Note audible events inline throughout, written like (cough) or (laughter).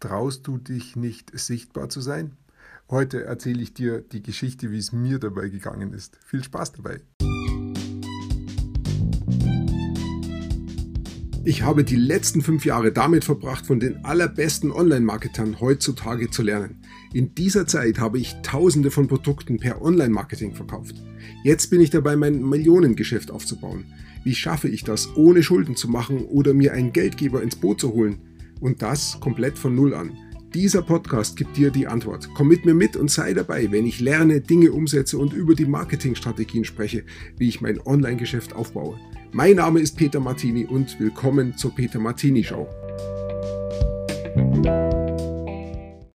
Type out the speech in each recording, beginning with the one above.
Traust du dich nicht sichtbar zu sein? Heute erzähle ich dir die Geschichte, wie es mir dabei gegangen ist. Viel Spaß dabei! Ich habe die letzten fünf Jahre damit verbracht, von den allerbesten Online-Marketern heutzutage zu lernen. In dieser Zeit habe ich tausende von Produkten per Online-Marketing verkauft. Jetzt bin ich dabei, mein Millionengeschäft aufzubauen. Wie schaffe ich das, ohne Schulden zu machen oder mir einen Geldgeber ins Boot zu holen? Und das komplett von Null an. Dieser Podcast gibt dir die Antwort. Komm mit mir mit und sei dabei, wenn ich lerne, Dinge umsetze und über die Marketingstrategien spreche, wie ich mein Online-Geschäft aufbaue. Mein Name ist Peter Martini und willkommen zur Peter Martini Show.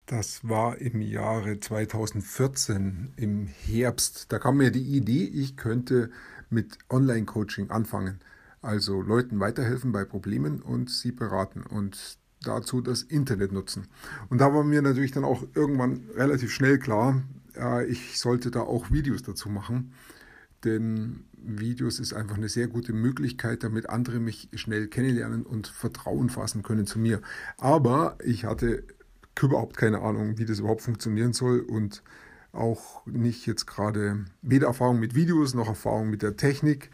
Das war im Jahre 2014, im Herbst. Da kam mir die Idee, ich könnte mit Online-Coaching anfangen. Also Leuten weiterhelfen bei Problemen und sie beraten. Und dazu das Internet nutzen. Und da war mir natürlich dann auch irgendwann relativ schnell klar, äh, ich sollte da auch Videos dazu machen, denn Videos ist einfach eine sehr gute Möglichkeit, damit andere mich schnell kennenlernen und Vertrauen fassen können zu mir. Aber ich hatte überhaupt keine Ahnung, wie das überhaupt funktionieren soll und auch nicht jetzt gerade weder Erfahrung mit Videos noch Erfahrung mit der Technik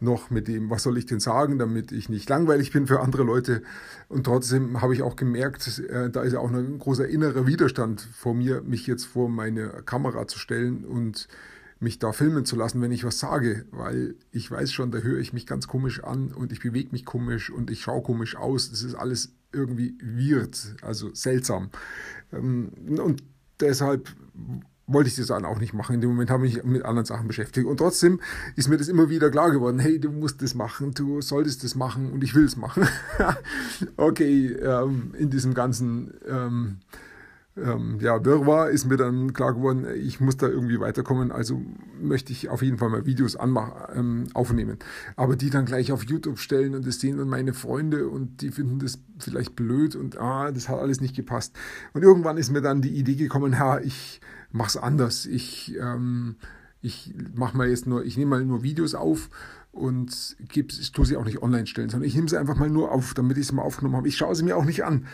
noch mit dem, was soll ich denn sagen, damit ich nicht langweilig bin für andere Leute. Und trotzdem habe ich auch gemerkt, äh, da ist ja auch ein großer innerer Widerstand vor mir, mich jetzt vor meine Kamera zu stellen und mich da filmen zu lassen, wenn ich was sage, weil ich weiß schon, da höre ich mich ganz komisch an und ich bewege mich komisch und ich schaue komisch aus. Das ist alles irgendwie weird, also seltsam. Ähm, und deshalb wollte ich das dann auch nicht machen. In dem Moment habe ich mich mit anderen Sachen beschäftigt. Und trotzdem ist mir das immer wieder klar geworden, hey, du musst das machen, du solltest das machen und ich will es machen. (laughs) okay, ähm, in diesem ganzen ähm, ähm, ja, Wirrwarr ist mir dann klar geworden, ich muss da irgendwie weiterkommen, also möchte ich auf jeden Fall mal Videos ähm, aufnehmen. Aber die dann gleich auf YouTube stellen und das sehen dann meine Freunde und die finden das vielleicht blöd und ah, das hat alles nicht gepasst. Und irgendwann ist mir dann die Idee gekommen, ja, ich mach's anders. Ich, ähm, ich mach mal jetzt nur, ich nehme mal nur Videos auf und ich tue sie auch nicht online stellen, sondern ich nehme sie einfach mal nur auf, damit ich sie mal aufgenommen habe. Ich schaue sie mir auch nicht an.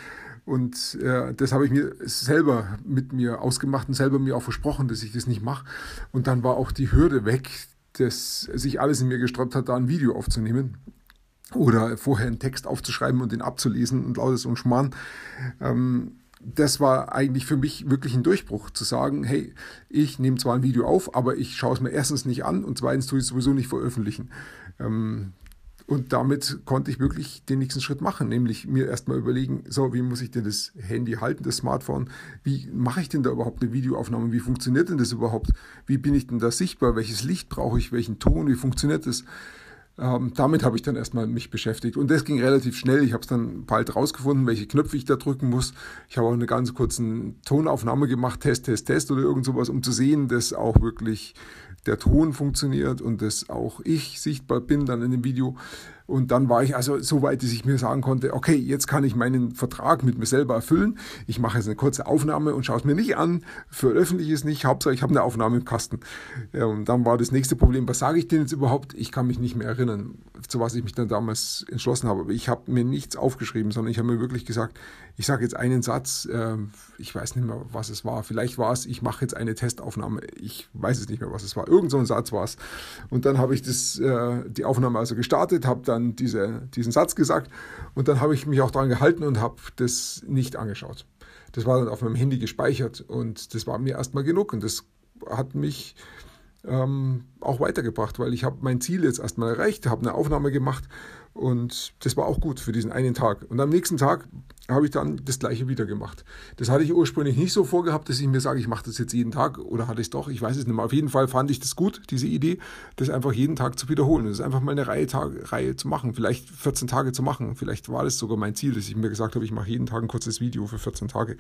Und äh, das habe ich mir selber mit mir ausgemacht und selber mir auch versprochen, dass ich das nicht mache. Und dann war auch die Hürde weg, dass sich alles in mir gesträubt hat, da ein Video aufzunehmen oder vorher einen Text aufzuschreiben und den abzulesen und lauter und Schmarrn. Ähm, das war eigentlich für mich wirklich ein Durchbruch, zu sagen, hey, ich nehme zwar ein Video auf, aber ich schaue es mir erstens nicht an und zweitens tue ich es sowieso nicht veröffentlichen. Ähm, und damit konnte ich wirklich den nächsten Schritt machen, nämlich mir erstmal überlegen, so, wie muss ich denn das Handy halten, das Smartphone? Wie mache ich denn da überhaupt eine Videoaufnahme? Wie funktioniert denn das überhaupt? Wie bin ich denn da sichtbar? Welches Licht brauche ich? Welchen Ton? Wie funktioniert das? Ähm, damit habe ich dann erstmal mich beschäftigt. Und das ging relativ schnell. Ich habe es dann bald rausgefunden, welche Knöpfe ich da drücken muss. Ich habe auch eine ganz kurze Tonaufnahme gemacht, Test, Test, Test oder irgend sowas, um zu sehen, dass auch wirklich der Ton funktioniert und dass auch ich sichtbar bin dann in dem Video. Und dann war ich also so weit, dass ich mir sagen konnte, okay, jetzt kann ich meinen Vertrag mit mir selber erfüllen. Ich mache jetzt eine kurze Aufnahme und schaue es mir nicht an, veröffentliche es nicht. Hauptsache, ich habe eine Aufnahme im Kasten. Und dann war das nächste Problem, was sage ich denn jetzt überhaupt? Ich kann mich nicht mehr erinnern, zu was ich mich dann damals entschlossen habe. Aber ich habe mir nichts aufgeschrieben, sondern ich habe mir wirklich gesagt, ich sage jetzt einen Satz, äh, ich weiß nicht mehr, was es war. Vielleicht war es, ich mache jetzt eine Testaufnahme. Ich weiß es nicht mehr, was es war. Irgend so ein Satz war es. Und dann habe ich das, äh, die Aufnahme also gestartet, habe dann dann diese, diesen Satz gesagt und dann habe ich mich auch daran gehalten und habe das nicht angeschaut. Das war dann auf meinem Handy gespeichert und das war mir erstmal genug und das hat mich ähm, auch weitergebracht, weil ich habe mein Ziel jetzt erstmal erreicht, habe eine Aufnahme gemacht und das war auch gut für diesen einen Tag. Und am nächsten Tag habe ich dann das gleiche wieder gemacht. Das hatte ich ursprünglich nicht so vorgehabt, dass ich mir sage, ich mache das jetzt jeden Tag oder hatte ich es doch, ich weiß es nicht mehr. Auf jeden Fall fand ich das gut, diese Idee, das einfach jeden Tag zu wiederholen. Das ist einfach mal eine Reihe, Tag, Reihe zu machen, vielleicht 14 Tage zu machen. Vielleicht war das sogar mein Ziel, dass ich mir gesagt habe, ich mache jeden Tag ein kurzes Video für 14 Tage.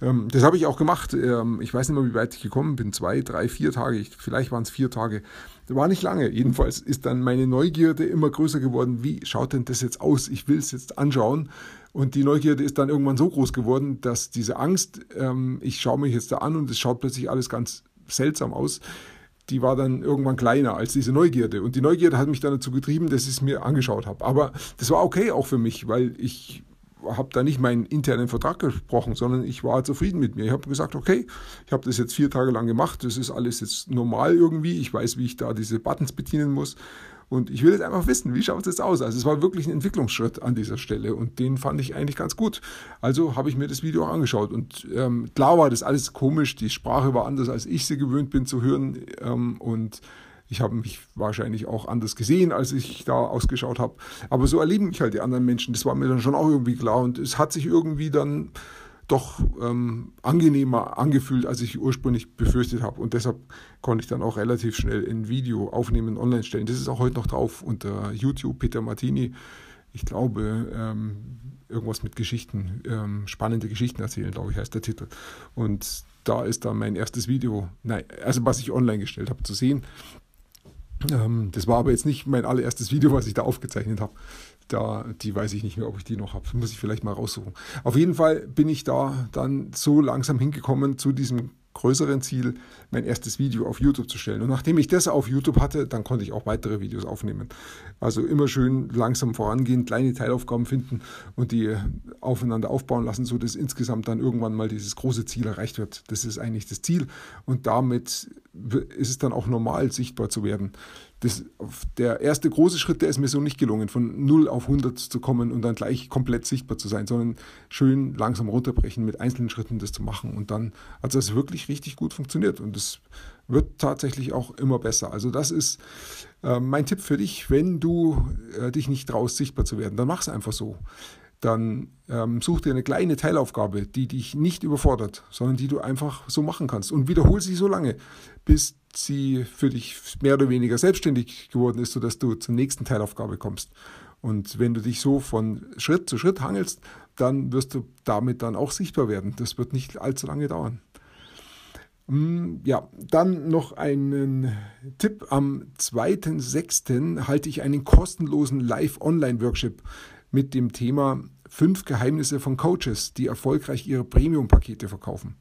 Ähm, das habe ich auch gemacht. Ähm, ich weiß nicht mehr, wie weit ich gekommen bin. Zwei, drei, vier Tage. Ich, vielleicht waren es vier Tage. Das war nicht lange. Jedenfalls ist dann meine Neugierde immer größer geworden. Wie schaut denn das jetzt aus? Ich will es jetzt anschauen. Und die Neugierde ist dann irgendwann so groß geworden, dass diese Angst, ähm, ich schaue mich jetzt da an und es schaut plötzlich alles ganz seltsam aus, die war dann irgendwann kleiner als diese Neugierde. Und die Neugierde hat mich dann dazu getrieben, dass ich es mir angeschaut habe. Aber das war okay auch für mich, weil ich habe da nicht meinen internen Vertrag gesprochen, sondern ich war zufrieden mit mir. Ich habe gesagt, okay, ich habe das jetzt vier Tage lang gemacht, das ist alles jetzt normal irgendwie, ich weiß, wie ich da diese Buttons bedienen muss und ich will jetzt einfach wissen, wie schaut es aus? Also es war wirklich ein Entwicklungsschritt an dieser Stelle und den fand ich eigentlich ganz gut. Also habe ich mir das Video auch angeschaut und ähm, klar war das alles komisch, die Sprache war anders, als ich sie gewöhnt bin zu hören ähm, und ich habe mich wahrscheinlich auch anders gesehen, als ich da ausgeschaut habe. Aber so erleben mich halt die anderen Menschen. Das war mir dann schon auch irgendwie klar und es hat sich irgendwie dann doch ähm, angenehmer angefühlt, als ich ursprünglich befürchtet habe. Und deshalb konnte ich dann auch relativ schnell ein Video aufnehmen, online stellen. Das ist auch heute noch drauf unter YouTube, Peter Martini. Ich glaube, ähm, irgendwas mit Geschichten, ähm, spannende Geschichten erzählen, glaube ich, heißt der Titel. Und da ist dann mein erstes Video, nein, also was ich online gestellt habe, zu sehen. Ähm, das war aber jetzt nicht mein allererstes Video, was ich da aufgezeichnet habe. Da, die weiß ich nicht mehr, ob ich die noch habe. Muss ich vielleicht mal raussuchen. Auf jeden Fall bin ich da dann so langsam hingekommen zu diesem größeren Ziel, mein erstes Video auf YouTube zu stellen. Und nachdem ich das auf YouTube hatte, dann konnte ich auch weitere Videos aufnehmen. Also immer schön langsam vorangehen, kleine Teilaufgaben finden und die aufeinander aufbauen lassen, so dass insgesamt dann irgendwann mal dieses große Ziel erreicht wird. Das ist eigentlich das Ziel. Und damit ist es dann auch normal, sichtbar zu werden. Das, der erste große Schritt, der ist mir so nicht gelungen, von 0 auf 100 zu kommen und dann gleich komplett sichtbar zu sein, sondern schön langsam runterbrechen, mit einzelnen Schritten das zu machen. Und dann hat das wirklich richtig gut funktioniert. Und es wird tatsächlich auch immer besser. Also das ist äh, mein Tipp für dich, wenn du äh, dich nicht traust, sichtbar zu werden, dann mach es einfach so dann ähm, such dir eine kleine Teilaufgabe, die dich nicht überfordert, sondern die du einfach so machen kannst und wiederhol sie so lange, bis sie für dich mehr oder weniger selbstständig geworden ist, sodass du zur nächsten Teilaufgabe kommst. Und wenn du dich so von Schritt zu Schritt hangelst, dann wirst du damit dann auch sichtbar werden. Das wird nicht allzu lange dauern. Mm, ja, dann noch einen Tipp. Am 2.6. halte ich einen kostenlosen Live-Online-Workshop mit dem Thema Fünf Geheimnisse von Coaches, die erfolgreich ihre Premium-Pakete verkaufen.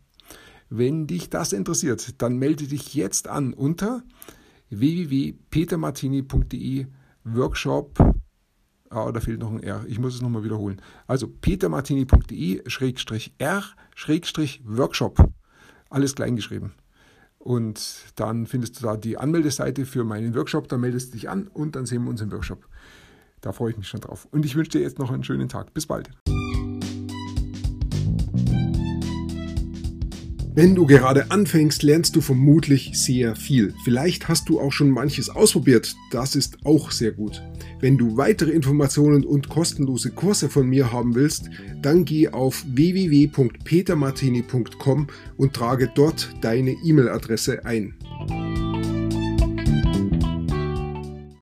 Wenn dich das interessiert, dann melde dich jetzt an unter www.petermartini.de Workshop. Ah, da fehlt noch ein R. Ich muss es nochmal wiederholen. Also petermartini.de-r-workshop. Alles kleingeschrieben. Und dann findest du da die Anmeldeseite für meinen Workshop. Da meldest du dich an und dann sehen wir uns im Workshop. Da freue ich mich schon drauf. Und ich wünsche dir jetzt noch einen schönen Tag. Bis bald. Wenn du gerade anfängst, lernst du vermutlich sehr viel. Vielleicht hast du auch schon manches ausprobiert. Das ist auch sehr gut. Wenn du weitere Informationen und kostenlose Kurse von mir haben willst, dann geh auf www.petermartini.com und trage dort deine E-Mail-Adresse ein.